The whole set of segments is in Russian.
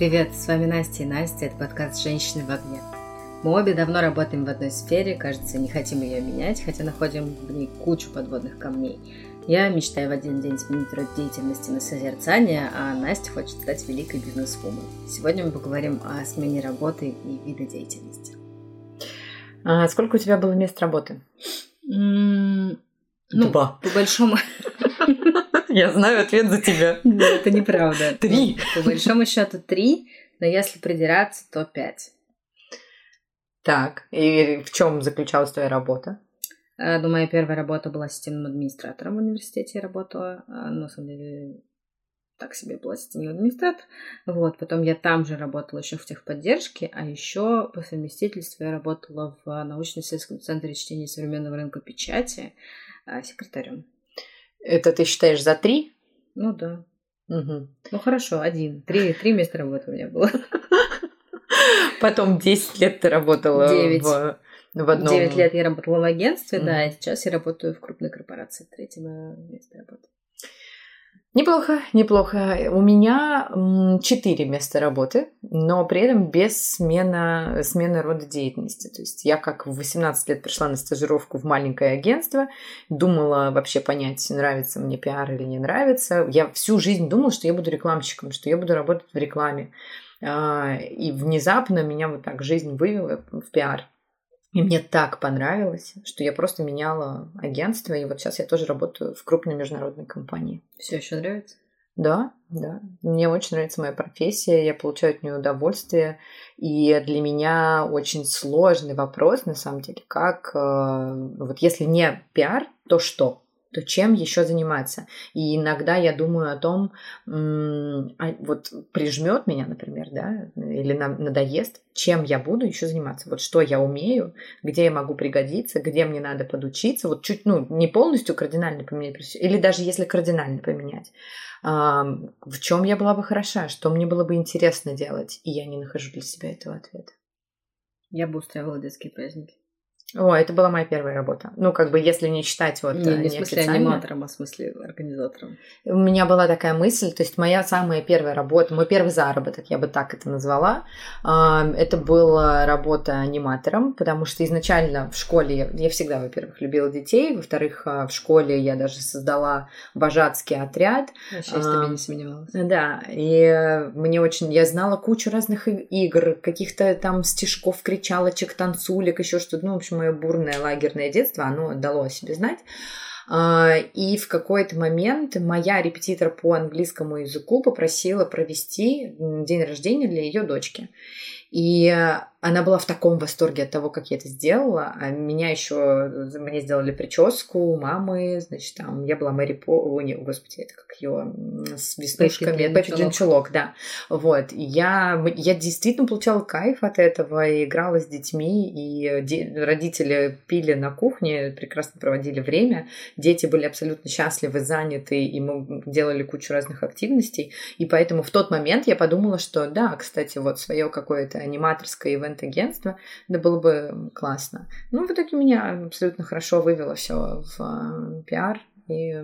Привет, с вами Настя и Настя, это подкаст «Женщины в огне». Мы обе давно работаем в одной сфере, кажется, не хотим ее менять, хотя находим в ней кучу подводных камней. Я мечтаю в один день сменить род деятельности на созерцание, а Настя хочет стать великой бизнес-вумен. Сегодня мы поговорим о смене работы и вида деятельности. А сколько у тебя было мест работы? ну, Два. По большому... Я знаю ответ за тебя. Нет, это неправда. Три. По большому счету три, но если придираться, то пять. Так, и в чем заключалась твоя работа? А, ну, моя первая работа была системным администратором в университете. Я работала, а, на самом деле, так себе была системный администратор. Вот, потом я там же работала еще в техподдержке, а еще по совместительству я работала в научно-исследовательском центре чтения современного рынка печати а, секретарем. Это ты считаешь за три? Ну да. Угу. Ну хорошо, один. Три, три места работы у меня было. Потом 10 лет ты работала 9. в, в одном... 9 лет я работала в агентстве, mm да, и сейчас я работаю в крупной корпорации. Третье мое место работы. Неплохо, неплохо. У меня четыре места работы, но при этом без смены, смены рода деятельности. То есть я как в 18 лет пришла на стажировку в маленькое агентство, думала вообще понять, нравится мне пиар или не нравится. Я всю жизнь думала, что я буду рекламщиком, что я буду работать в рекламе. А, и внезапно меня вот так жизнь вывела в пиар. И мне так понравилось, что я просто меняла агентство, и вот сейчас я тоже работаю в крупной международной компании. Все еще нравится? Да, да. Мне очень нравится моя профессия, я получаю от нее удовольствие. И для меня очень сложный вопрос, на самом деле, как э, вот если не пиар, то что? То чем еще заниматься? И иногда я думаю о том, а вот прижмет меня, например, да, или надоест, чем я буду еще заниматься, вот что я умею, где я могу пригодиться, где мне надо подучиться, вот чуть, ну, не полностью кардинально поменять, или даже если кардинально поменять, в чем я была бы хороша, что мне было бы интересно делать, и я не нахожу для себя этого ответа. Я бы устраивала детские праздники. О, это была моя первая работа. Ну, как бы, если не считать вот... Не, не в смысле аниматором, а в смысле организатором. У меня была такая мысль, то есть моя самая первая работа, мой первый заработок, я бы так это назвала, это была работа аниматором, потому что изначально в школе я всегда, во-первых, любила детей, во-вторых, а, в школе я даже создала вожатский отряд. Вообще, а, тебе не сомневалась. Да, и мне очень... Я знала кучу разных игр, каких-то там стишков, кричалочек, танцулек, еще что-то, ну, в общем, мое бурное лагерное детство, оно дало о себе знать. А, и в какой-то момент моя репетитор по английскому языку попросила провести день рождения для ее дочки. И она была в таком восторге от того, как я это сделала. А меня еще мне сделали прическу мамы, значит, там я была Мэри По... О, не, господи, это как ее с веснушками. Пеппи Джинчулок, да. Вот. И я, я действительно получала кайф от этого и играла с детьми, и де... родители пили на кухне, прекрасно проводили время. Дети были абсолютно счастливы, заняты, и мы делали кучу разных активностей. И поэтому в тот момент я подумала, что да, кстати, вот свое какое-то аниматорское ивент-агентство, да было бы классно. Ну, в итоге меня абсолютно хорошо вывело все в э, пиар, и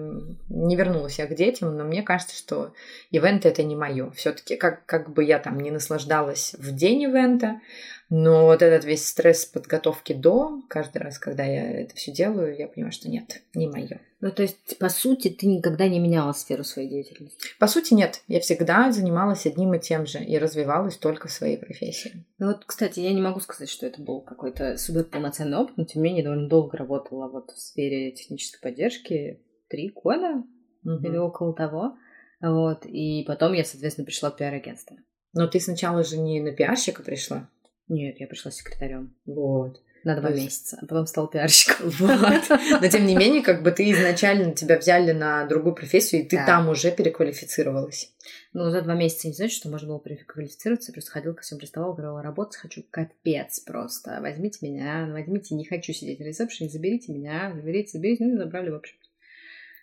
не вернулась я к детям, но мне кажется, что ивенты это не мое. Все-таки как, как бы я там не наслаждалась в день ивента, но вот этот весь стресс подготовки до, каждый раз, когда я это все делаю, я понимаю, что нет, не мое. Ну, то есть, по сути, ты никогда не меняла сферу своей деятельности? По сути, нет. Я всегда занималась одним и тем же и развивалась только в своей профессии. Ну вот, кстати, я не могу сказать, что это был какой-то супер полноценный опыт, но тем не менее довольно долго работала вот в сфере технической поддержки, три года угу. или около того. Вот, и потом я, соответственно, пришла в пиар-агентство. Но ты сначала же не на пиарщика пришла? Нет, я пришла секретарем. Вот. На два есть... месяца, а потом стал пиарщиком. Вот. Но тем не менее, как бы ты изначально тебя взяли на другую профессию, и ты да. там уже переквалифицировалась. Ну, за два месяца не значит, что можно было переквалифицироваться. Просто ходила ко всем приставала, говорила, работать хочу капец просто. Возьмите меня, возьмите, не хочу сидеть в ресепшене, заберите меня, заберите, заберите. Ну, забрали, в общем.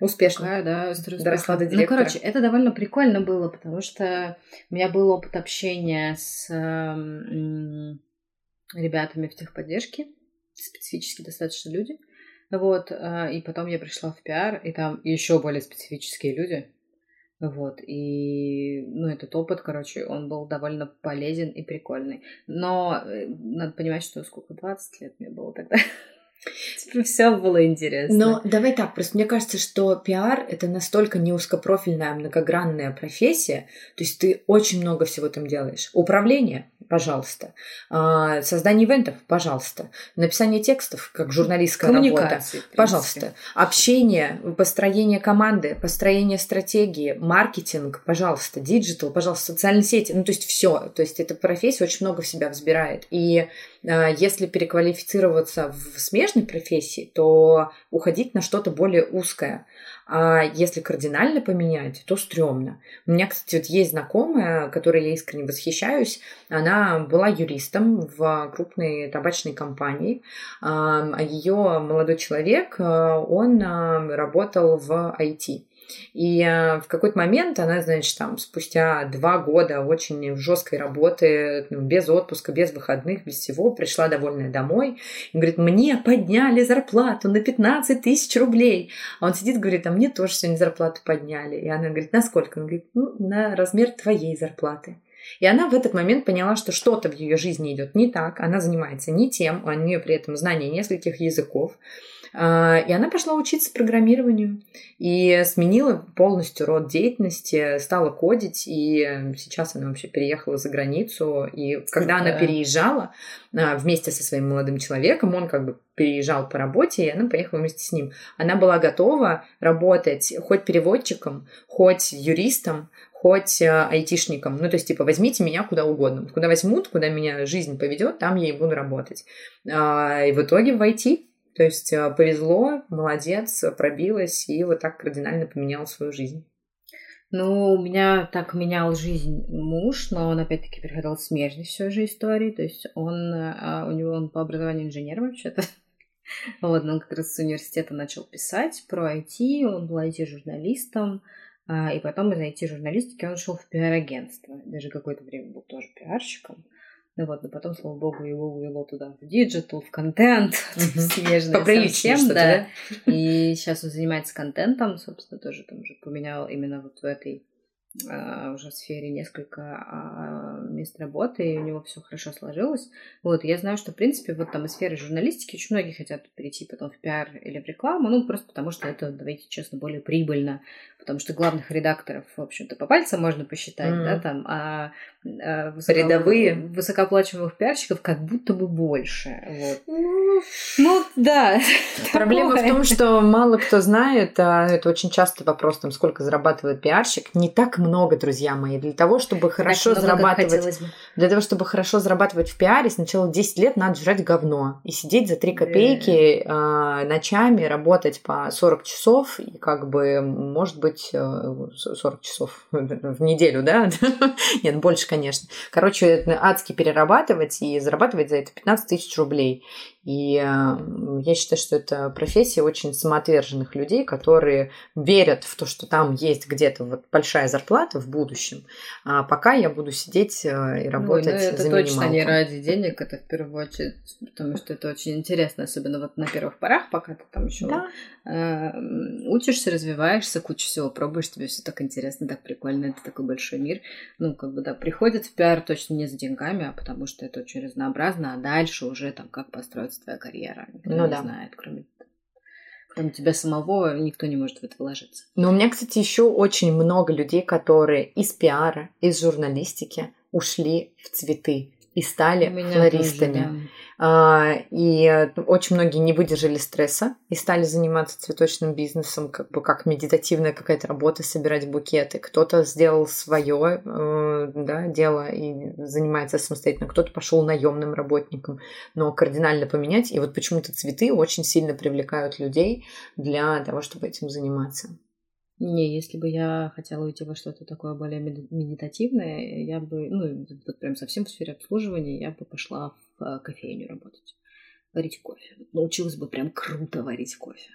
Успешно. Такая, да, доросла до директора. Ну, короче, это довольно прикольно было, потому что у меня был опыт общения с ребятами в техподдержке, специфические достаточно люди. Вот, а, и потом я пришла в пиар, и там еще более специфические люди. Вот, и, ну, этот опыт, короче, он был довольно полезен и прикольный. Но э, надо понимать, что сколько, 20 лет мне было тогда. Типа все было интересно. Но давай так, просто мне кажется, что пиар — это настолько не узкопрофильная, многогранная профессия, то есть ты очень много всего там делаешь. Управление — пожалуйста. А, создание ивентов — пожалуйста. Написание текстов, как журналистская работа — пожалуйста. Общение, построение команды, построение стратегии, маркетинг — пожалуйста. Digital — пожалуйста. Социальные сети. Ну, то есть все. То есть эта профессия очень много в себя взбирает. И а, если переквалифицироваться в смежной профессии, то уходить на что-то более узкое. А если кардинально поменять, то стрёмно. У меня, кстати, вот есть знакомая, которой я искренне восхищаюсь. Она была юристом в крупной табачной компании. А ее молодой человек, он работал в IT. И э, в какой-то момент она, значит, там спустя два года очень жесткой работы, ну, без отпуска, без выходных, без всего, пришла довольная домой и говорит, мне подняли зарплату на 15 тысяч рублей. А он сидит, говорит, а мне тоже сегодня зарплату подняли. И она говорит, насколько? Он говорит, ну, на размер твоей зарплаты. И она в этот момент поняла, что что-то в ее жизни идет не так, она занимается не тем, у нее при этом знание нескольких языков. А, и она пошла учиться программированию и сменила полностью род деятельности, стала кодить, и сейчас она вообще переехала за границу. И когда она переезжала а, вместе со своим молодым человеком, он как бы переезжал по работе, и она поехала вместе с ним. Она была готова работать хоть переводчиком, хоть юристом, хоть э, айтишником. Ну, то есть, типа, возьмите меня куда угодно. Куда возьмут, куда меня жизнь поведет, там я и буду работать. А, и в итоге в IT то есть э, повезло, молодец, пробилась и вот так кардинально поменяла свою жизнь. Ну, у меня так менял жизнь муж, но он опять-таки переходил смежной все же истории. То есть он, э, у него он по образованию инженер вообще-то. Вот, но он как раз с университета начал писать про IT, он был IT-журналистом, а, и потом из IT-журналистики он шел в пиар-агентство. Даже какое-то время был тоже пиарщиком. Ну вот, но потом, слава богу, его увело туда в digital, в контент, смежное совсем, да. И сейчас он занимается контентом, собственно, тоже там уже поменял именно вот в этой уже в сфере несколько а, мест работы, и у него все хорошо сложилось. Вот, я знаю, что, в принципе, вот там из сферы журналистики очень многие хотят перейти потом в пиар или в рекламу, ну, просто потому что это, давайте честно, более прибыльно, потому что главных редакторов, в общем-то, по пальцам можно посчитать, mm. да, там, а, а высоко... рядовые высокооплачиваемых пиарщиков как будто бы больше. Вот. Ну, ну да. Проблема в том, что мало кто знает, а это очень частый вопрос, там, сколько зарабатывает пиарщик. Не так много, друзья мои. Для того, чтобы хорошо много, зарабатывать, для того, чтобы хорошо зарабатывать в пиаре, сначала 10 лет надо жрать говно и сидеть за 3 копейки да. ночами, работать по 40 часов и как бы, может быть, быть 40 э, часов в неделю, да? Нет, больше, конечно. Короче, адски перерабатывать и зарабатывать за это 15 тысяч рублей. И я считаю, что это профессия очень самоотверженных людей, которые верят в то, что там есть где-то вот большая зарплата в будущем, а пока я буду сидеть э, и работать ну, это за точно не ради денег, это в первую очередь, потому что это очень интересно, особенно вот на первых порах, пока ты там еще да. э, учишься, развиваешься, кучу всего пробуешь, тебе все так интересно, так прикольно, это такой большой мир. Ну, как бы, да, приходит в пиар точно не за деньгами, а потому что это очень разнообразно, а дальше уже там как построить строится твоя карьера. Никто ну, не да. знает, кроме Кроме тебя самого никто не может в это вложиться. Но у меня, кстати, еще очень много людей, которые из пиара, из журналистики ушли в цветы и стали флористами. Тоже, да. А, и очень многие не выдержали стресса и стали заниматься цветочным бизнесом, как бы как медитативная какая-то работа, собирать букеты. Кто-то сделал свое э, да, дело и занимается самостоятельно, кто-то пошел наемным работником, но кардинально поменять. И вот почему-то цветы очень сильно привлекают людей для того, чтобы этим заниматься. Не, если бы я хотела уйти во что-то такое более медитативное, я бы, ну, вот прям совсем в сфере обслуживания, я бы пошла в э, кофейню работать, варить кофе. Научилась бы прям круто варить кофе.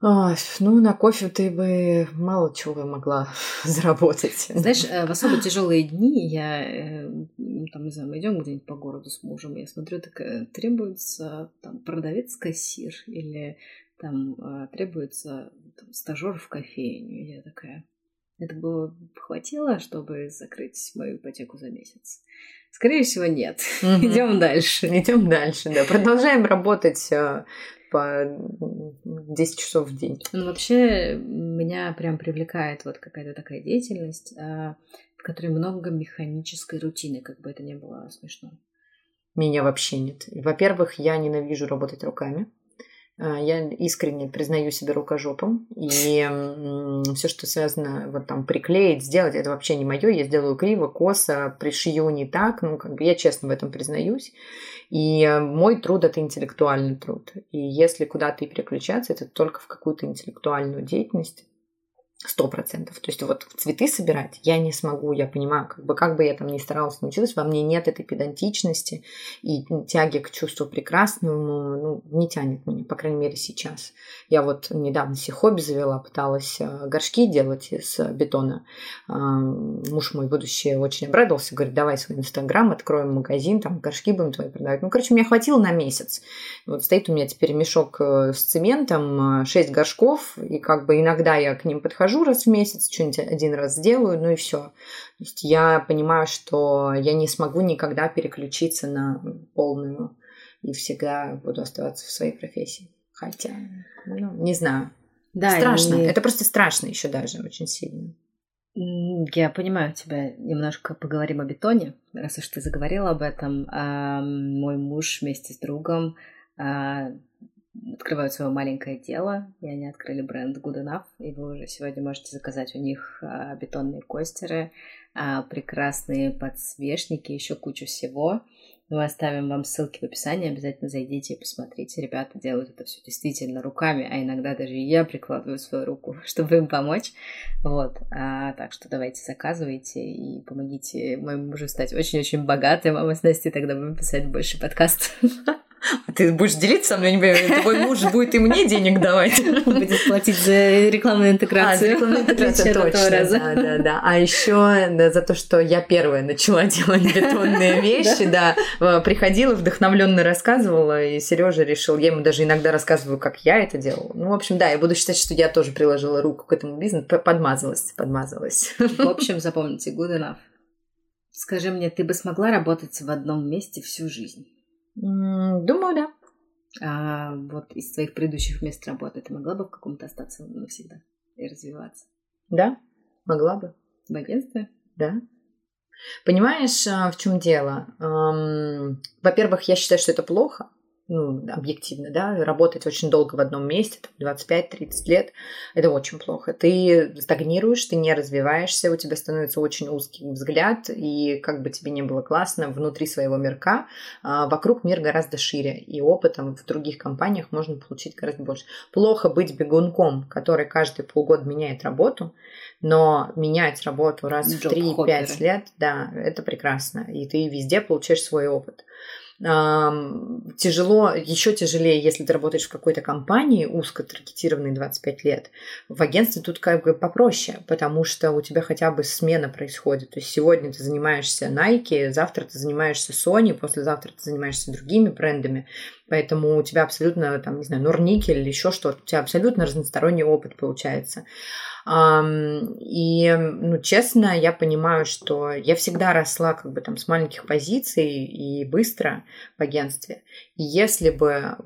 А, ну, на кофе ты бы мало чего могла заработать. Знаешь, э, в особо тяжелые дни я, э, там, не знаю, мы идем где-нибудь по городу с мужем, я смотрю, так требуется там продавец-кассир или там требуется там, стажер в кофейню. Я такая, Это бы хватило, чтобы закрыть мою ипотеку за месяц? Скорее всего, нет. Угу. Идем дальше. Идем дальше, да. Продолжаем работать э, по 10 часов в день. Ну, вообще, меня прям привлекает вот какая-то такая деятельность, а, в которой много механической рутины, как бы это ни было смешно. Меня вообще нет. Во-первых, я ненавижу работать руками. А, я искренне признаю себя рукожопом, и все, что связано вот там приклеить, сделать, это вообще не мое. Я сделаю криво, косо, пришью не так. Ну, как бы я честно в этом признаюсь. И мой труд это интеллектуальный труд. И если куда-то и переключаться, это только в какую-то интеллектуальную деятельность. Сто процентов. То есть вот цветы собирать я не смогу, я понимаю, как бы, как бы я там ни старалась, научилась, во мне нет этой педантичности и тяги к чувству прекрасному, ну, не тянет меня, по крайней мере, сейчас. Я вот недавно себе хобби завела, пыталась э, горшки делать из бетона. А, муж мой будущий очень обрадовался, говорит, давай свой инстаграм, откроем магазин, там горшки будем твои продавать. Ну, короче, мне хватило на месяц. Вот стоит у меня теперь мешок э, с цементом, 6 горшков, и как бы иногда я к ним подхожу, хожу раз в месяц, что-нибудь один раз сделаю, ну и все. То есть я понимаю, что я не смогу никогда переключиться на полную и всегда буду оставаться в своей профессии. Хотя, ну, не знаю. Да, страшно. И... Это просто страшно еще даже очень сильно. Я понимаю тебя. Немножко поговорим о бетоне, раз уж ты заговорила об этом. А, мой муж вместе с другом а, открывают свое маленькое дело, и они открыли бренд Good Enough, и вы уже сегодня можете заказать у них а, бетонные костеры, а, прекрасные подсвечники, еще кучу всего. Мы оставим вам ссылки в описании, обязательно зайдите и посмотрите. Ребята делают это все действительно руками, а иногда даже я прикладываю свою руку, чтобы им помочь. Вот, а, так что давайте заказывайте и помогите моему мужу стать очень-очень богатым, а мы с Настей тогда будем писать больше подкастов. А ты будешь делиться со мной, не понимаю, твой муж будет и мне денег давать. Будет платить за рекламную интеграцию. А, за рекламную интеграцию, точно. Раза. Да, да, да. А еще да, за то, что я первая начала делать бетонные вещи, да, приходила, вдохновленно рассказывала, и Сережа решил, я ему даже иногда рассказываю, как я это делала. Ну, в общем, да, я буду считать, что я тоже приложила руку к этому бизнесу, подмазалась, подмазалась. В общем, запомните, good enough. Скажи мне, ты бы смогла работать в одном месте всю жизнь? Думаю, да. А вот из своих предыдущих мест работы ты могла бы в каком-то остаться навсегда и развиваться? Да, могла бы. В агентстве? Да. Понимаешь, а, в чем дело? Во-первых, я считаю, что это плохо, ну, объективно, да, работать очень долго в одном месте, 25-30 лет, это очень плохо. Ты стагнируешь, ты не развиваешься, у тебя становится очень узкий взгляд, и как бы тебе не было классно внутри своего мирка, а вокруг мир гораздо шире, и опытом в других компаниях можно получить гораздо больше. Плохо быть бегунком, который каждые полгода меняет работу, но менять работу раз в 3-5 лет, да, это прекрасно, и ты везде получаешь свой опыт тяжело, еще тяжелее, если ты работаешь в какой-то компании узко таргетированной 25 лет. В агентстве тут как бы попроще, потому что у тебя хотя бы смена происходит. То есть сегодня ты занимаешься Nike, завтра ты занимаешься Sony, послезавтра ты занимаешься другими брендами. Поэтому у тебя абсолютно, там, не знаю, Норникель или еще что-то, у тебя абсолютно разносторонний опыт получается. И, ну, честно, я понимаю, что я всегда росла как бы там с маленьких позиций и быстро в агентстве. И если бы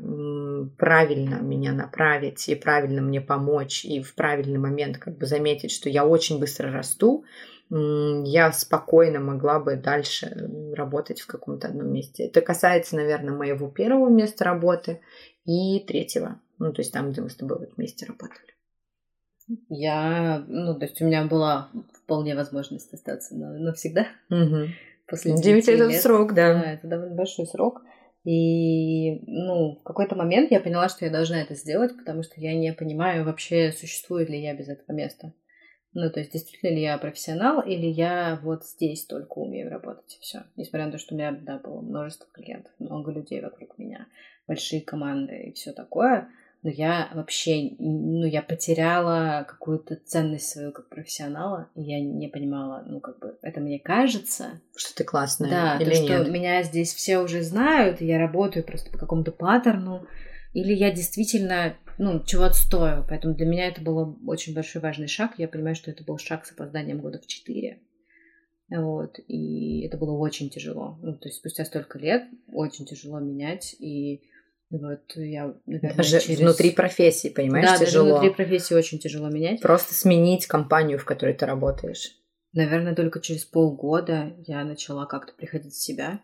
правильно меня направить и правильно мне помочь и в правильный момент как бы заметить, что я очень быстро расту, я спокойно могла бы дальше работать в каком-то одном месте. Это касается, наверное, моего первого места работы и третьего. Ну, то есть там, где мы с тобой вот вместе работали. Я, ну, то есть у меня была вполне возможность остаться навсегда. Угу. После 9 лет. это срок, да. Да, это довольно большой срок. И, ну, в какой-то момент я поняла, что я должна это сделать, потому что я не понимаю вообще, существует ли я без этого места. Ну, то есть, действительно ли я профессионал, или я вот здесь только умею работать, и все. Несмотря на то, что у меня, да, было множество клиентов, много людей вокруг меня, большие команды и все такое но я вообще, ну, я потеряла какую-то ценность свою как профессионала, и я не понимала, ну, как бы, это мне кажется. Что ты классная Да, или то, нет? что меня здесь все уже знают, и я работаю просто по какому-то паттерну, или я действительно ну, чего-то стою. Поэтому для меня это был очень большой важный шаг. Я понимаю, что это был шаг с опозданием года в четыре. Вот, и это было очень тяжело. Ну, то есть спустя столько лет очень тяжело менять, и вот я, наверное, даже через... внутри профессии, понимаешь, да, тяжело. Даже внутри профессии очень тяжело менять. Просто сменить компанию, в которой ты работаешь. Наверное, только через полгода я начала как-то приходить в себя.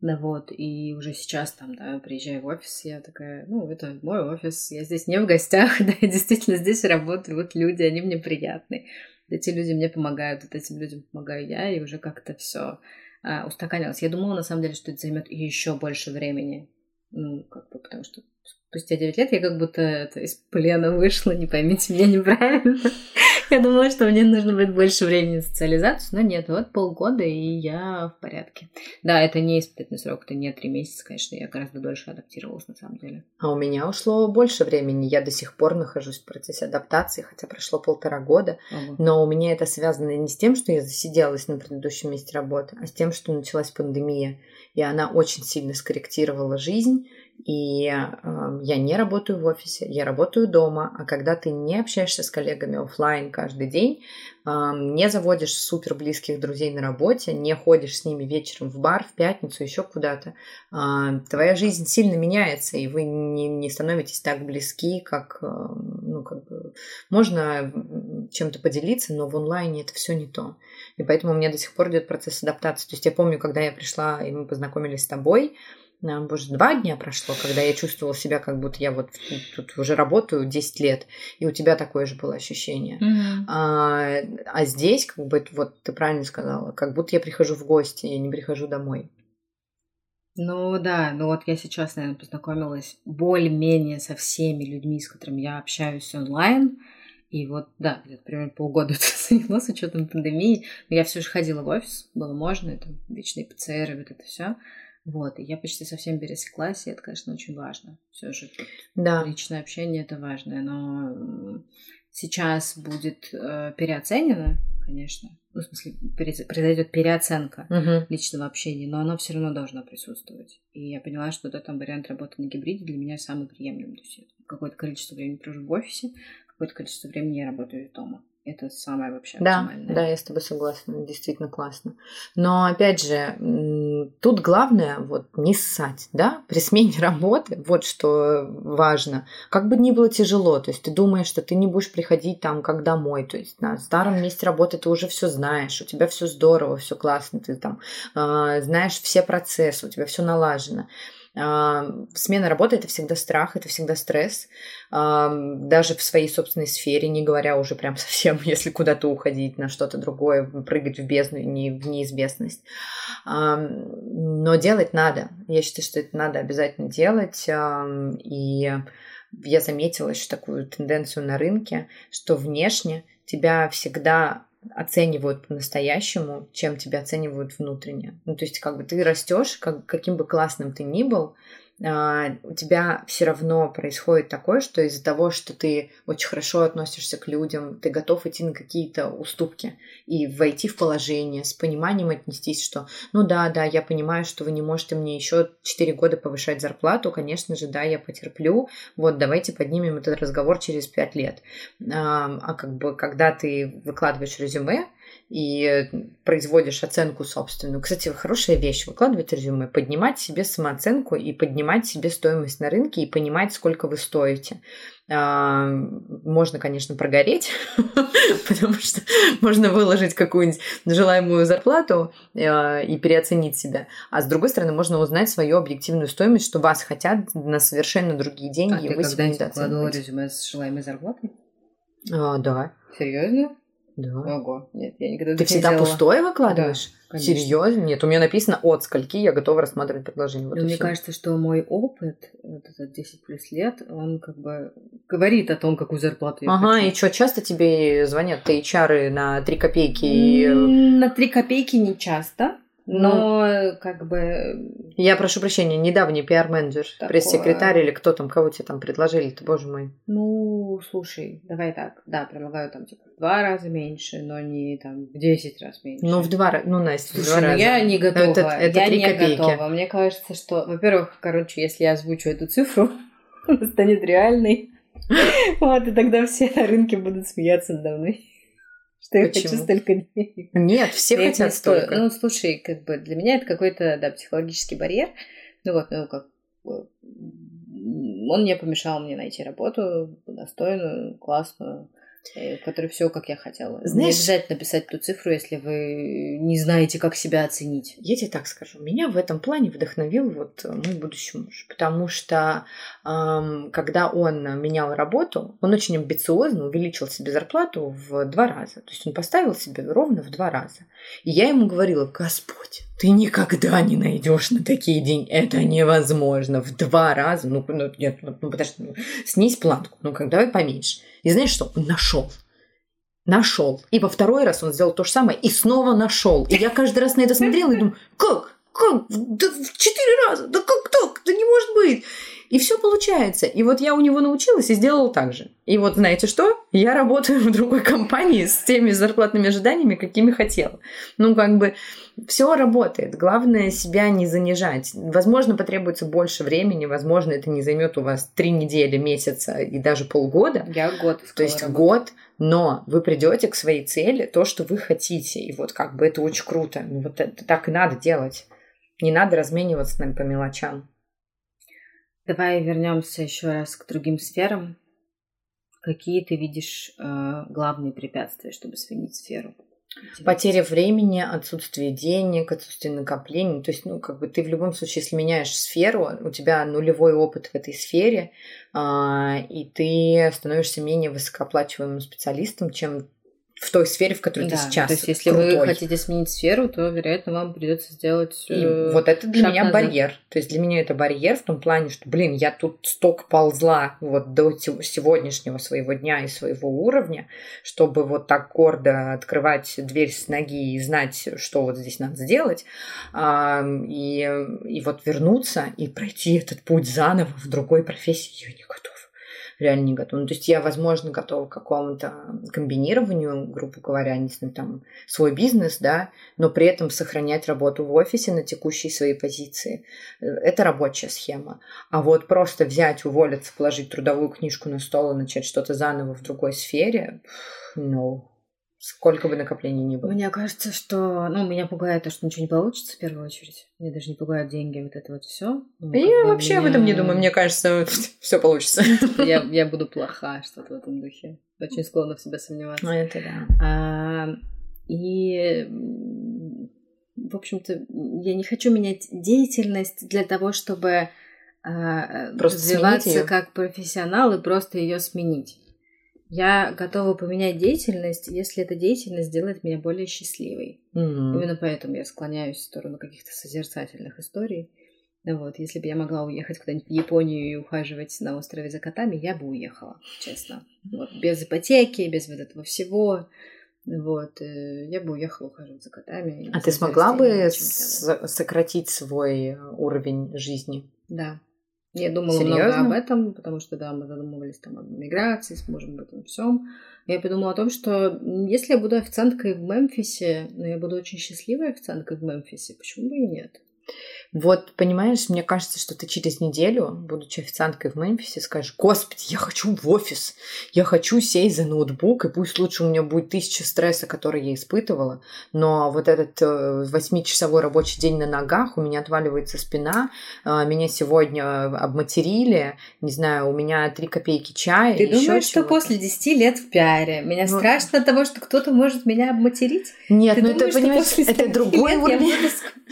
Да вот, и уже сейчас там, да, приезжаю в офис, я такая, ну, это мой офис, я здесь не в гостях, да, я действительно здесь работаю, вот люди, они мне приятны. Эти люди мне помогают, вот этим людям помогаю я, и уже как-то все а, устаканилось. Я думала, на самом деле, что это займет еще больше времени. Ну, как бы, потому что спустя 9 лет я как будто это, из плена вышла, не поймите меня неправильно. Я думала, что мне нужно будет больше времени на социализацию, но нет, вот полгода, и я в порядке. Да, это не испытательный срок, это не три месяца, конечно, я гораздо дольше адаптировалась на самом деле. А у меня ушло больше времени, я до сих пор нахожусь в процессе адаптации, хотя прошло полтора года, ага. но у меня это связано не с тем, что я засиделась на предыдущем месте работы, а с тем, что началась пандемия, и она очень сильно скорректировала жизнь, и э, я не работаю в офисе, я работаю дома, а когда ты не общаешься с коллегами офлайн каждый день, э, не заводишь супер близких друзей на работе, не ходишь с ними вечером в бар, в пятницу, еще куда-то, э, твоя жизнь сильно меняется, и вы не, не становитесь так близки, как, э, ну, как бы, можно чем-то поделиться, но в онлайне это все не то. И поэтому у меня до сих пор идет процесс адаптации. То есть я помню, когда я пришла, и мы познакомились с тобой, боже, два дня прошло, когда я чувствовала себя, как будто я вот тут уже работаю 10 лет, и у тебя такое же было ощущение. Mm-hmm. А, а здесь, как бы, вот ты правильно сказала, как будто я прихожу в гости, я не прихожу домой. Ну да, ну вот я сейчас, наверное, познакомилась более-менее со всеми людьми, с которыми я общаюсь онлайн. И вот, да, где-то примерно полгода это заняло с учетом пандемии. Но я все же ходила в офис, было можно, это вечные ПЦР, вот это все. Вот, и я почти совсем пересеклась, и это, конечно, очень важно. Все же да. личное общение это важное, но сейчас будет э, переоценено, конечно. Ну, в смысле, произойдет переоценка угу. личного общения, но оно все равно должно присутствовать. И я поняла, что вот этот вариант работы на гибриде для меня самый приемлемый. То есть какое-то количество времени провожу в офисе, какое-то количество времени я работаю дома. Это самое вообще да, оптимальное. Да, я с тобой согласна, действительно классно. Но опять же, тут главное вот не ссать, да, при смене работы, вот что важно. Как бы ни было тяжело, то есть ты думаешь, что ты не будешь приходить там как домой, то есть на старом месте работы ты уже все знаешь, у тебя все здорово, все классно, ты там э, знаешь все процессы, у тебя все налажено. Смена работы это всегда страх, это всегда стресс, даже в своей собственной сфере, не говоря уже прям совсем, если куда-то уходить на что-то другое, прыгать в бездну, не в неизвестность. Но делать надо. Я считаю, что это надо обязательно делать. И я заметила еще такую тенденцию на рынке, что внешне тебя всегда оценивают по-настоящему, чем тебя оценивают внутренне. Ну, то есть, как бы ты растешь, как, каким бы классным ты ни был, у тебя все равно происходит такое, что из-за того, что ты очень хорошо относишься к людям, ты готов идти на какие-то уступки и войти в положение, с пониманием отнестись, что ну да, да, я понимаю, что вы не можете мне еще 4 года повышать зарплату, конечно же, да, я потерплю, вот давайте поднимем этот разговор через 5 лет. А, а как бы когда ты выкладываешь резюме, и производишь оценку собственную. Кстати, хорошая вещь выкладывать резюме, поднимать себе самооценку и поднимать себе стоимость на рынке и понимать, сколько вы стоите. А, можно, конечно, прогореть, потому что можно выложить какую-нибудь желаемую зарплату а, и переоценить себя. А с другой стороны, можно узнать свою объективную стоимость, что вас хотят на совершенно другие деньги, а и вы себя недооцениваете. резюме с желаемой зарплатой? А, да. Серьезно? Да. Ого, нет, я никогда Ты всегда делала. пустое выкладываешь? Да, Серьезно? Нет, у меня написано от скольки я готова рассматривать предложение. Вот мне все. кажется, что мой опыт, вот этот 10 плюс лет, он как бы говорит о том, какую зарплату я Ага, хочу. и что, часто тебе звонят ты HR на 3 копейки? На 3 копейки не часто. Но ну, как бы... Я прошу прощения, недавний пиар-менеджер, такое... пресс-секретарь или кто там, кого тебе там предложили-то, боже мой. Ну, слушай, давай так, да, предлагаю там типа в два раза меньше, но не там в десять раз меньше. Ну, в два раза, ну, Настя, слушай, в два ну, раза. я не готова, это, это я 3 не копейки. готова. Мне кажется, что, во-первых, короче, если я озвучу эту цифру, она станет реальной. Вот, и тогда все на рынке будут смеяться надо мной. Что я хочу столько денег. Нет, все хотят столько. Ну, слушай, как бы для меня это какой-то, да, психологический барьер. Ну вот, ну как он не помешал мне найти работу достойную, классную, в которой все как я хотела. Знаешь, не обязательно писать ту цифру, если вы не знаете, как себя оценить. Я тебе так скажу. Меня в этом плане вдохновил вот мой будущий муж. Потому что эм, когда он менял работу, он очень амбициозно увеличил себе зарплату в два раза. То есть он поставил себе ровно в два раза. И я ему говорила, Господь, ты никогда не найдешь на такие деньги. Это невозможно. В два раза. Ну, ну нет, ну, ну подожди, ну, снизь планку. Ну, как давай поменьше. И знаешь что? Он нашел. Нашел. И во второй раз он сделал то же самое и снова нашел. И я каждый раз на это смотрела и думаю, как? Как? Да в четыре раза? Да как так? Да не может быть. И все получается. И вот я у него научилась и сделала так же. И вот знаете что? Я работаю в другой компании с теми зарплатными ожиданиями, какими хотела. Ну, как бы все работает. Главное себя не занижать. Возможно, потребуется больше времени, возможно, это не займет у вас три недели, месяца и даже полгода. Я год. То есть работать. год, но вы придете к своей цели, то, что вы хотите. И вот как бы это очень круто. Ну, вот это так и надо делать. Не надо размениваться нами по мелочам. Давай вернемся еще раз к другим сферам. Какие ты видишь э, главные препятствия, чтобы сменить сферу? Потеря времени, отсутствие денег, отсутствие накоплений. То есть, ну, как бы ты в любом случае, если меняешь сферу, у тебя нулевой опыт в этой сфере, э, и ты становишься менее высокооплачиваемым специалистом, чем в той сфере, в которой да, ты сейчас. То есть, если крутой. вы хотите сменить сферу, то, вероятно, вам придется сделать. И э, вот это для меня назад. барьер. То есть для меня это барьер в том плане, что, блин, я тут столько ползла вот до сегодняшнего своего дня и своего уровня, чтобы вот так гордо открывать дверь с ноги и знать, что вот здесь надо сделать, и, и вот вернуться и пройти этот путь заново в другой профессии, я не готова реально не готова. Ну, то есть я, возможно, готова к какому-то комбинированию, грубо говоря, не знаю, там, свой бизнес, да, но при этом сохранять работу в офисе на текущей своей позиции. Это рабочая схема. А вот просто взять, уволиться, положить трудовую книжку на стол и начать что-то заново в другой сфере, no. Сколько бы накоплений ни было. Мне кажется, что... Ну, меня пугает то, что ничего не получится в первую очередь. Меня даже не пугают деньги, вот это вот все. Ну, я вообще меня... об этом не думаю. Мне кажется, все получится. Я, я буду плоха, что-то в этом духе. Очень склонна в себя сомневаться. Ну, это да. А, и в общем-то, я не хочу менять деятельность для того, чтобы а, просто развиваться как профессионал и просто ее сменить. Я готова поменять деятельность, если эта деятельность сделает меня более счастливой. Mm-hmm. Именно поэтому я склоняюсь в сторону каких-то созерцательных историй. Вот, если бы я могла уехать куда-нибудь в Японию и ухаживать на острове за котами, я бы уехала, честно. Вот, без ипотеки, без вот этого всего. Вот, э, я бы уехала ухаживать за котами. А ты смогла бы сократить свой э, уровень жизни? Да. Я думала Серьезно? много об этом, потому что, да, мы задумывались там о миграции, с мужем об этом всем. Я подумала о том, что если я буду официанткой в Мемфисе, но я буду очень счастливой официанткой в Мемфисе, почему бы и нет? Вот, понимаешь, мне кажется, что ты через неделю, будучи официанткой в Мемфисе, скажешь, господи, я хочу в офис, я хочу сесть за ноутбук, и пусть лучше у меня будет тысяча стресса, который я испытывала, но вот этот э, восьмичасовой рабочий день на ногах, у меня отваливается спина, э, меня сегодня обматерили, не знаю, у меня три копейки чая. Ты думаешь, что после десяти лет в пиаре меня ну, страшно от того, что кто-то может меня обматерить? Нет, ты ну думаешь, это, понимаешь, это другой уровень.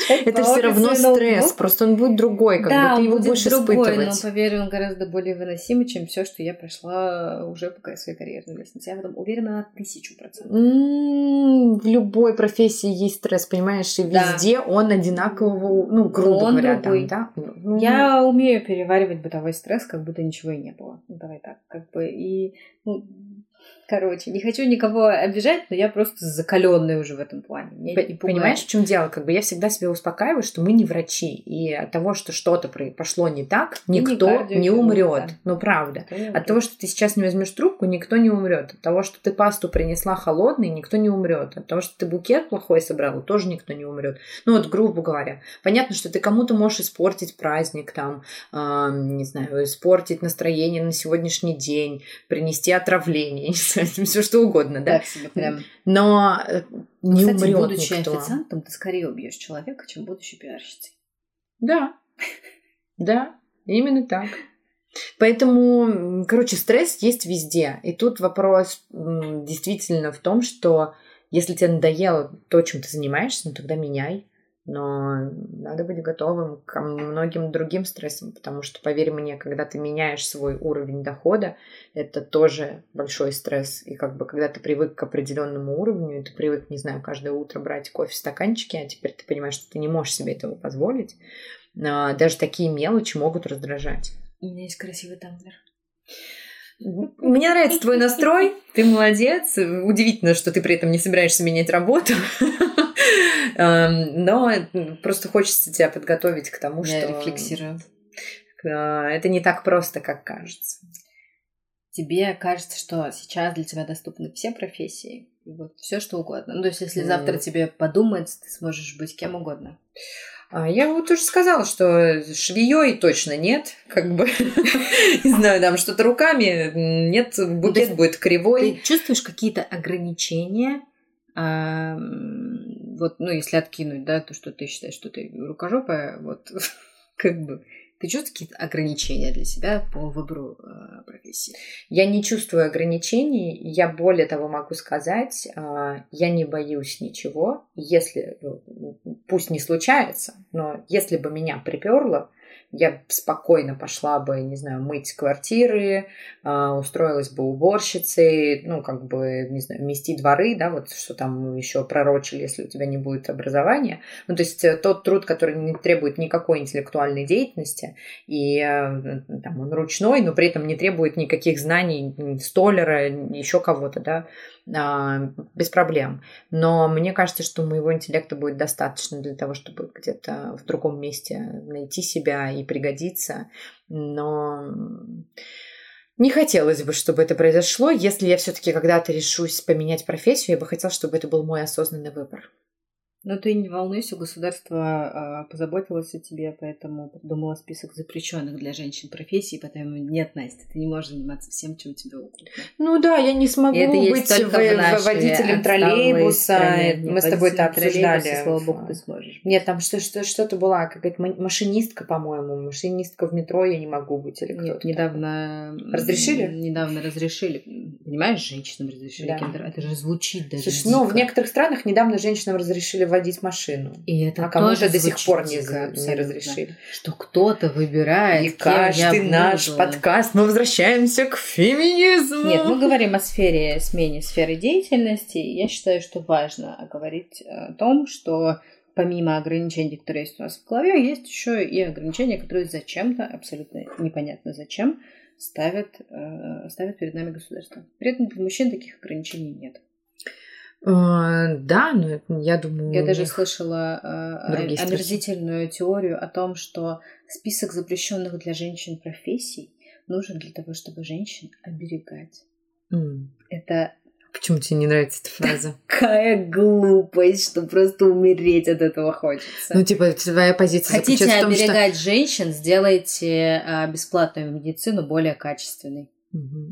Это все равно стресс стресс, ну, просто он будет другой, как да, бы ты его будешь другой, испытывать. но поверь, он гораздо более выносимый, чем все, что я прошла уже по своей карьерной лестнице. Я в этом уверена на тысячу процентов. В любой профессии есть стресс, понимаешь, и везде да. он одинакового, ну, грубо он говоря, другой. там, да? Ну, я умею переваривать бытовой стресс, как будто ничего и не было. Ну, давай так, как бы, и ну, Короче, не хочу никого обижать, но я просто закаленная уже в этом плане. Меня не Понимаешь, в чем дело? Как бы я всегда себя успокаиваю, что мы не врачи. И от того, что что-то пошло не так, и никто не, не умрет. Да. Ну, правда. От от того, что ты сейчас не возьмешь трубку, никто не умрет. От того, что ты пасту принесла холодной, никто не умрет. От того, что ты букет плохой собрала, тоже никто не умрет. Ну, вот, грубо говоря. Понятно, что ты кому-то можешь испортить праздник, там, э, не знаю, испортить настроение на сегодняшний день, принести отравление, не все что угодно, да? Так себе прям. Но э, не Кстати, умрет будучи никто. официантом, ты скорее убьешь человека, чем будучи пиарщицей. Да, да, именно так. Поэтому, короче, стресс есть везде. И тут вопрос действительно в том, что если тебе надоело то, чем ты занимаешься, ну тогда меняй но надо быть готовым к многим другим стрессам, потому что, поверь мне, когда ты меняешь свой уровень дохода, это тоже большой стресс. И как бы когда ты привык к определенному уровню, и ты привык, не знаю, каждое утро брать кофе в стаканчике, а теперь ты понимаешь, что ты не можешь себе этого позволить, а, даже такие мелочи могут раздражать. У меня есть красивый тамблер. Мне нравится твой настрой, ты молодец. Удивительно, что ты при этом не собираешься менять работу. Эм, но просто хочется тебя подготовить к тому, Я что... рефлексирую. Э, это не так просто, как кажется. Тебе кажется, что сейчас для тебя доступны все профессии, вот все что угодно. Ну, то есть, если завтра тебе подумать, ты сможешь быть кем угодно. А я вот уже сказала, что швеей точно нет, как бы, не знаю, там что-то руками, нет, букет будет кривой. Ты чувствуешь какие-то ограничения вот, ну, если откинуть, да, то, что ты считаешь, что ты рукожопая, вот, как бы, ты чувствуешь какие-то ограничения для себя по выбору э, профессии? Я не чувствую ограничений. Я более того могу сказать, э, я не боюсь ничего. Если, ну, пусть не случается, но если бы меня приперло, я спокойно пошла бы, не знаю, мыть квартиры, а, устроилась бы уборщицей, ну, как бы, не знаю, мести дворы, да, вот что там еще пророчили, если у тебя не будет образования. Ну, то есть э, тот труд, который не требует никакой интеллектуальной деятельности, и э, там он ручной, но при этом не требует никаких знаний столера, еще кого-то, да, без проблем. Но мне кажется, что моего интеллекта будет достаточно для того, чтобы где-то в другом месте найти себя и пригодиться. Но не хотелось бы, чтобы это произошло. Если я все-таки когда-то решусь поменять профессию, я бы хотела, чтобы это был мой осознанный выбор. Но ты не волнуйся, государство а, позаботилось о тебе, поэтому придумало список запрещенных для женщин профессий, поэтому нет, Настя, ты не можешь заниматься всем, чем тебе угодно. Ну да, я не смогу это быть в, в водителем троллейбуса. Мы с тобой это обсуждали. Слава богу, ты сможешь. Нет, там что, что, что-то была, какая-то машинистка, по-моему. Машинистка в метро я не могу быть. Или Нет, недавно... Разрешили? Недавно разрешили. Понимаешь, женщинам разрешили да. Кендер. Это же звучит даже Слушай, ну, в некоторых странах недавно женщинам разрешили водить машину. И это а кому-то до сих пор не, не разрешили. Что кто-то выбирает. И каждый наш буду. подкаст мы возвращаемся к феминизму. Нет, мы говорим о сфере, смене сферы деятельности. Я считаю, что важно говорить о том, что помимо ограничений, которые есть у нас в голове, есть еще и ограничения, которые зачем-то, абсолютно непонятно зачем, ставят, э, ставят перед нами государство. При этом для мужчин таких ограничений нет. А, да, но я думаю... Я даже слышала э, омерзительную теорию о том, что список запрещенных для женщин профессий нужен для того, чтобы женщин оберегать. Mm. Это Почему тебе не нравится эта фраза? Какая глупость, что просто умереть от этого хочется. Ну, типа, твоя позиция Хотите в том, оберегать что... женщин, сделайте а, бесплатную медицину более качественной.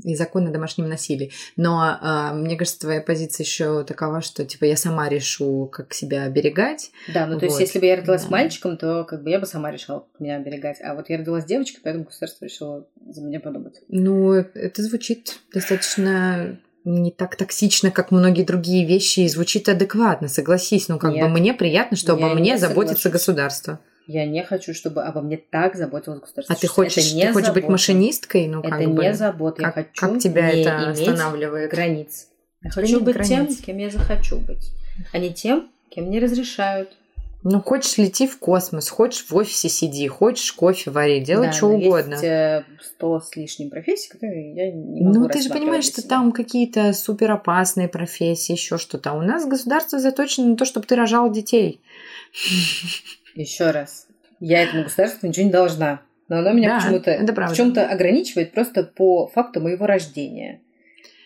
И закон о домашнем насилии. Но а, мне кажется, твоя позиция еще такова, что типа я сама решу, как себя оберегать. Да, ну то вот. есть, если бы я родилась да. мальчиком, то как бы я бы сама решила, как меня оберегать. А вот я родилась девочкой, поэтому государство решило за меня подумать. Ну, это звучит достаточно не так токсично, как многие другие вещи, и звучит адекватно, согласись. Ну, как Нет, бы мне приятно, что обо мне заботится государство. Я не хочу, чтобы обо мне так заботилось государство. А ты хочешь, ты хочешь забота. быть машинисткой? Ну, это как бы, не забота. Как, я хочу как тебя не это останавливает? границ. Я хочу быть границ. тем, кем я захочу быть, а не тем, кем мне разрешают. Ну, хочешь лети в космос, хочешь в офисе сиди, хочешь кофе вари, делай Да, что но угодно. Есть э, сто с лишним профессий, которые я не могу Ну, ты же понимаешь, что там какие-то суперопасные профессии, еще что-то. А у нас государство заточено на то, чтобы ты рожал детей. Еще раз. Я этому государству ничего не должна. Но оно меня Да, почему-то в чем-то ограничивает просто по факту моего рождения.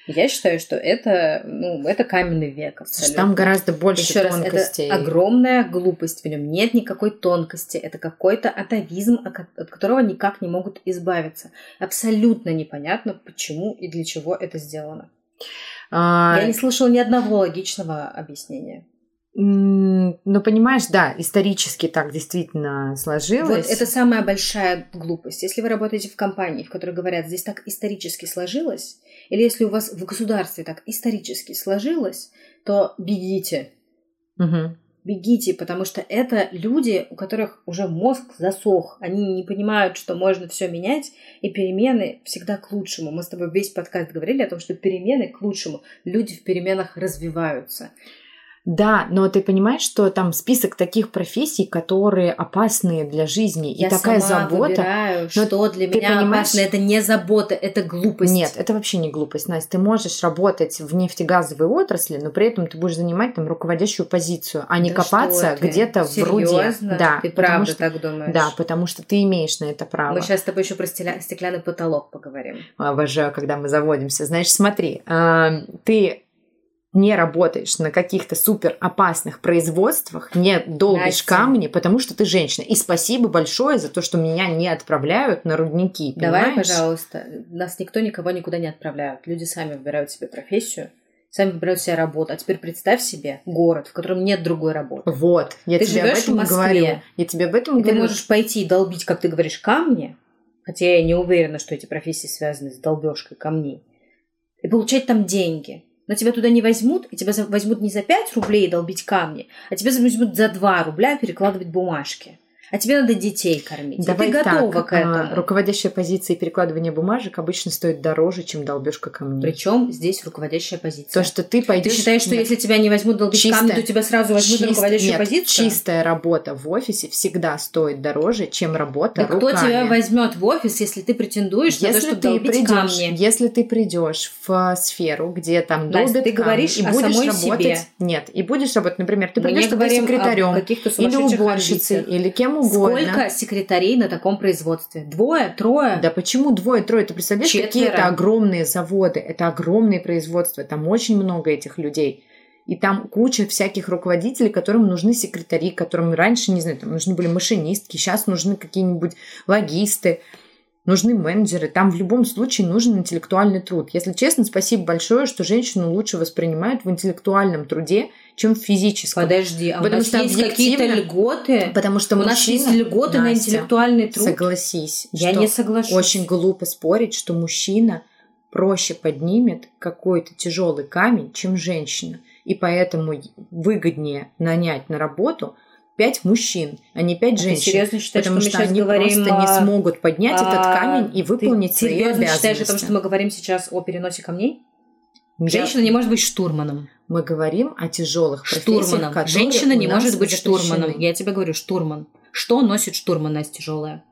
Я считаю, что это, ну, это каменный век абсолютно. Там гораздо больше Еще раз, тонкостей. это огромная глупость в нем. Нет никакой тонкости. Это какой-то атовизм, от которого никак не могут избавиться. Абсолютно непонятно, почему и для чего это сделано. А, Я не слышала ни одного логичного объяснения. Ну, понимаешь, да, исторически так действительно Вот сложилось. это самая большая глупость. Если вы работаете в компании, в которой говорят, здесь так исторически сложилось, или если у вас в государстве так исторически сложилось, то бегите. Мгм. Бегите, потому что это люди, у которых уже мозг засох. Они не понимают, что можно все менять, и перемены всегда к лучшему. Мы с тобой весь подкаст говорили о том, что перемены к лучшему. Люди в переменах развиваются. Да, но ты понимаешь, что там список таких профессий, которые опасные для жизни, и Я такая сама забота. выбираю, Но что для ты меня понимаешь- опасно. Это не забота, это глупость. Нет, это вообще не глупость, Настя. Ты можешь работать в нефтегазовой отрасли, но при этом ты будешь занимать там руководящую позицию, а не Да копаться где-то в руде. Да, Ты правда что- так думаешь? Да, потому что ты имеешь на это право. Мы сейчас с тобой еще про стеля- стеклянный потолок поговорим. Обожаю, когда мы заводимся. Значит, смотри, а, ты не работаешь на каких-то супер опасных производствах, не долбишь Настя. камни, потому что ты женщина. И спасибо большое за то, что меня не отправляют на рудники. Давай, понимаешь? пожалуйста, нас никто никого никуда не отправляют. Люди сами выбирают себе профессию, сами выбирают себе работу. А теперь представь себе город, в котором нет другой работы. Вот, я Ты тебе об этом говорю. Я тебе об этом И ты говорю. можешь пойти и долбить, как ты говоришь, камни, хотя я не уверена, что эти профессии связаны с долбежкой камней, и получать там деньги. Но тебя туда не возьмут, и тебя возьмут не за 5 рублей долбить камни, а тебя возьмут за 2 рубля перекладывать бумажки. А тебе надо детей кормить. Давай и ты готова так, к этому. а, руководящая позиция и перекладывание бумажек обычно стоит дороже, чем долбежка камней. Причем здесь руководящая позиция. То, что ты Ты пойдешь... считаешь, что Нет. если тебя не возьмут долбить Чистая- камни, то тебя сразу возьмут Чист- руководящую нет, позицию? Чистая работа в офисе всегда стоит дороже, чем работа Да кто руками. тебя возьмет в офис, если ты претендуешь на то, Если чтобы ты долбить придешь, камни? если ты придешь в сферу, где там Настя, долбят ты камни, говоришь и будешь самой работать, себе. нет, и будешь работать, например, ты придешь говорим секретарем или уборщицей, или кем угодно. Сколько секретарей на таком производстве? Двое? Трое? Да почему двое-трое? Ты представляешь, Четверо. какие-то огромные заводы, это огромные производства, там очень много этих людей. И там куча всяких руководителей, которым нужны секретари, которым раньше, не знаю, там нужны были машинистки, сейчас нужны какие-нибудь логисты, нужны менеджеры. Там в любом случае нужен интеллектуальный труд. Если честно, спасибо большое, что женщину лучше воспринимают в интеллектуальном труде, чем в физическом. Подожди, а Потому у нас что есть какие-то льготы? Потому что у нас мужчина, есть льготы на Настя, интеллектуальный труд? Согласись. Я не соглашусь. Очень глупо спорить, что мужчина проще поднимет какой-то тяжелый камень, чем женщина. И поэтому выгоднее нанять на работу пять мужчин, а не пять А Ты женщин. серьезно считаешь, потому что мы что сейчас они говорим просто не о- смогут поднять этот а, камень и выполнить Ты свои серьезно обязанности. считаешь о том, что мы говорим сейчас о переносе камней? Я- Женщина не может быть штурманом. Мы говорим о тяжелых Штурманом. которые Женщина не может быть штурманом. Я тебе говорю, штурман. Что носит штурман, Настя, тяжелое?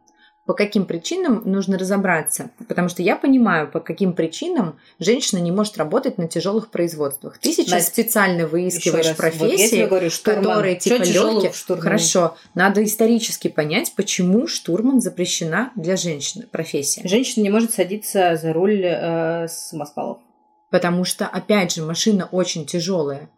По каким причинам нужно разобраться? Потому что я понимаю, по каким причинам женщина не может работать на тяжелых производствах. Ты сейчас Настя, специально выискиваешь. Вот профессии, тебе говорю, штурман. которые типа легкие. Хорошо, надо исторически понять, почему штурман запрещена для женщины профессия. Женщина не может садиться за руль э, с москалов. Потому что, опять же, машина очень тяжелая.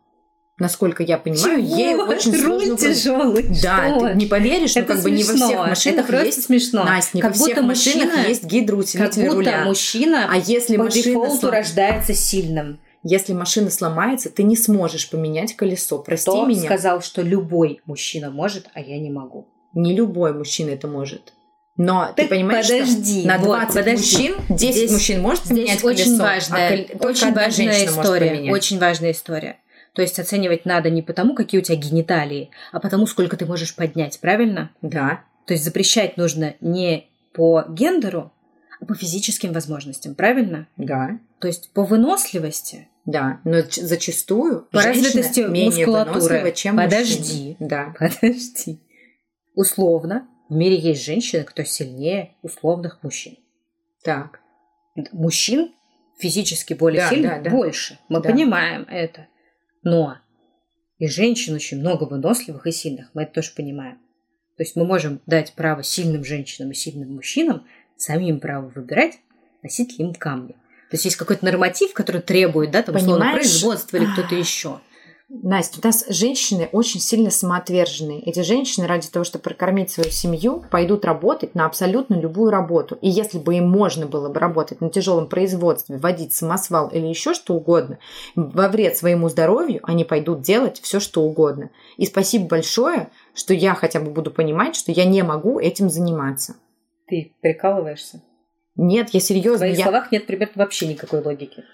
Насколько я понимаю, ей очень Руль сложно тяжелый. Да, Что? ты не поверишь, но Это как бы не во всех смешно. машинах Это есть смешно. Настя, не как во всех будто машинах мужчина, есть как гидроусилитель будто руля. мужчина А если по машина дефолту слом- рождается сильным. Если машина сломается, ты не сможешь поменять колесо. Прости Кто меня. сказал, что любой мужчина может, а я не могу? Не любой мужчина это может. Но ты Так понимаешь, подожди, что на вот, 20 подожди. мужчин 10 Здесь- мужчин может поменять Здесь очень колесо, важная, а кол- очень важная история. поменять. Очень важная история. То есть оценивать надо не потому, какие у тебя гениталии, а потому, сколько ты можешь поднять, правильно? Да. То есть запрещать нужно не по гендеру, а по физическим возможностям, правильно? Да. То есть по выносливости Да, но зачастую по развитости мускулатуры. чем Подожди. Мужчина. Да. Подожди. Условно, в мире есть женщины, кто сильнее условных мужчин. Так. Мужчин физически более Да, сильных да, да. больше. Мы Да. понимаем это. Но и женщин очень много выносливых и сильных. Мы это тоже понимаем. То есть мы можем дать право сильным женщинам и сильным мужчинам самим право выбирать, носить ли им камни. То есть есть какой-то норматив, который требует, да, там, условно, Понимаешь? производства или кто-то еще. Настя, у нас женщины очень сильно самоотверженные. Эти женщины ради того, чтобы прокормить свою семью, пойдут работать на абсолютно любую работу. И если бы им можно было бы работать на тяжелом производстве, водить самосвал или еще что угодно, во вред своему здоровью они пойдут делать все, что угодно. И спасибо большое, что я хотя бы буду понимать, что я не могу этим заниматься. Ты прикалываешься? Нет, я В серьезно. твоих Я... словах нет, ребят, вообще никакой логики.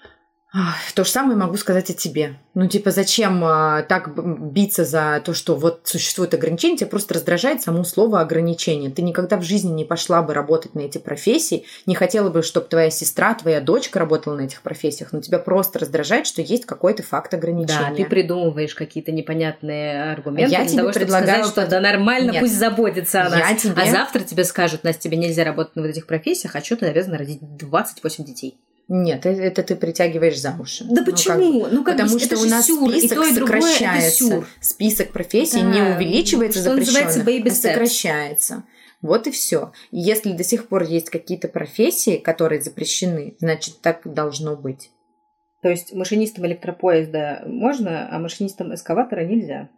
То же самое могу сказать о тебе. Ну, типа, зачем а, так биться за то, что вот существует ограничение, тебя просто раздражает само слово ограничение. Ты никогда в жизни не пошла бы работать на эти профессии, не хотела бы, чтобы твоя сестра, твоя дочка работала на этих профессиях, но тебя просто раздражает, что есть какой-то факт ограничения. Да, ты придумываешь какие-то непонятные аргументы Я для тебе того, чтобы сказать, что под- да нормально, Нет. пусть заботится о нас. Я тебе- А завтра тебе скажут, Настя, тебе нельзя работать на вот этих профессиях, а что ты обязана родить 28 детей. Нет, э- это ты притягиваешь за уши. Да Ну, как почему? Ну, как бы, Потому это что же у нас сюр, и список то, и другое это сокращается. сюр. Список профессий Да, не увеличивается что называется запрещенных, baby а steps. сокращается. Вот и все. Если до сих пор есть какие-то профессии, которые запрещены, значит так должно быть. То есть машинистам электропоезда можно, а машинистам эскаватора нельзя.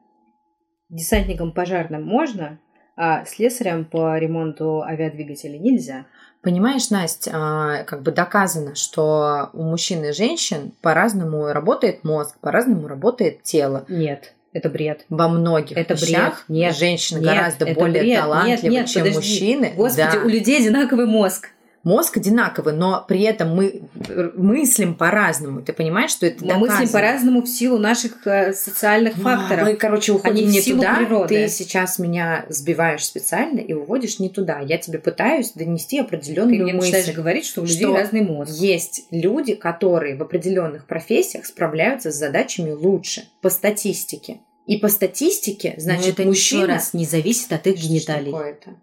Десантникам пожарным можно, а слесарям по ремонту авиадвигателей нельзя. Понимаешь, Настя, а, как бы доказано, что у мужчин и женщин по-разному работает мозг, по-разному работает тело. Нет, это бред. Во многих Это вещах бред. Нет, женщины нет, гораздо более бред. талантливы, Нет, нет, чем подожди. мужчины. Господи, Да. у людей одинаковый мозг. Мозг одинаковый, но при этом мы мыслим по-разному. Ты понимаешь, что это Мы мыслим доказано? по-разному в силу наших э, социальных факторов. Мы, короче, уходим в не туда. природы. Ты сейчас меня сбиваешь специально и уводишь не туда. Я тебе пытаюсь донести определенную Ты мне мысль. начинаешь говорить, что у людей что разный мозг. Есть люди, которые в определенных профессиях справляются с задачами лучше по статистике. И по статистике, значит, Но это мужчина... еще раз не зависит от их Что гениталий. такое-то? Это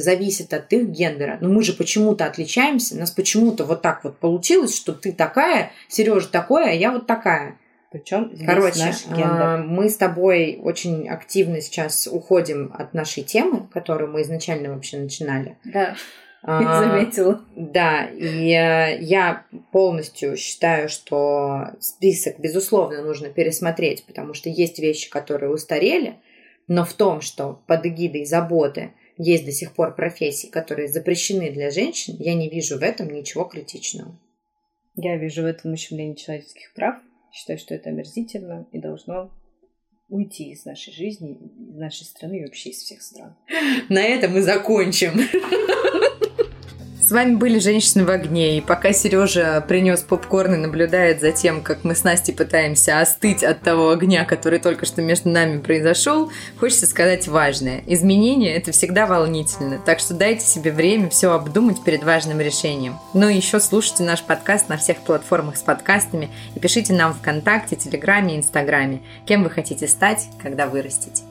зависит от их гендера. Но мы же почему-то отличаемся. У нас почему-то вот так вот получилось, что ты такая, Сережа такой, а я вот такая. Причем здесь Короче, наш гендер. а, мы с тобой очень активно сейчас уходим от нашей темы, которую мы изначально вообще начинали. Да, А, заметила. Да, и э, я полностью считаю, что список, безусловно, нужно пересмотреть, потому что есть вещи, которые устарели, но в том, что под эгидой заботы есть до сих пор профессии, которые запрещены для женщин, я не вижу в этом ничего критичного. Я вижу в этом ущемление человеческих прав. Считаю, что это омерзительно и должно уйти из нашей жизни, из нашей страны и вообще из всех стран. На этом мы закончим. С вами были «Женщины в огне», и пока Сережа принес попкорн и наблюдает за тем, как мы с Настей пытаемся остыть от того огня, который только что между нами произошел, хочется сказать важное. Изменения – это всегда волнительно, так что дайте себе время все обдумать перед важным решением. Ну и еще слушайте наш подкаст на всех платформах с подкастами и пишите нам ВКонтакте, Телеграме, Инстаграме, кем вы хотите стать, когда вырастете.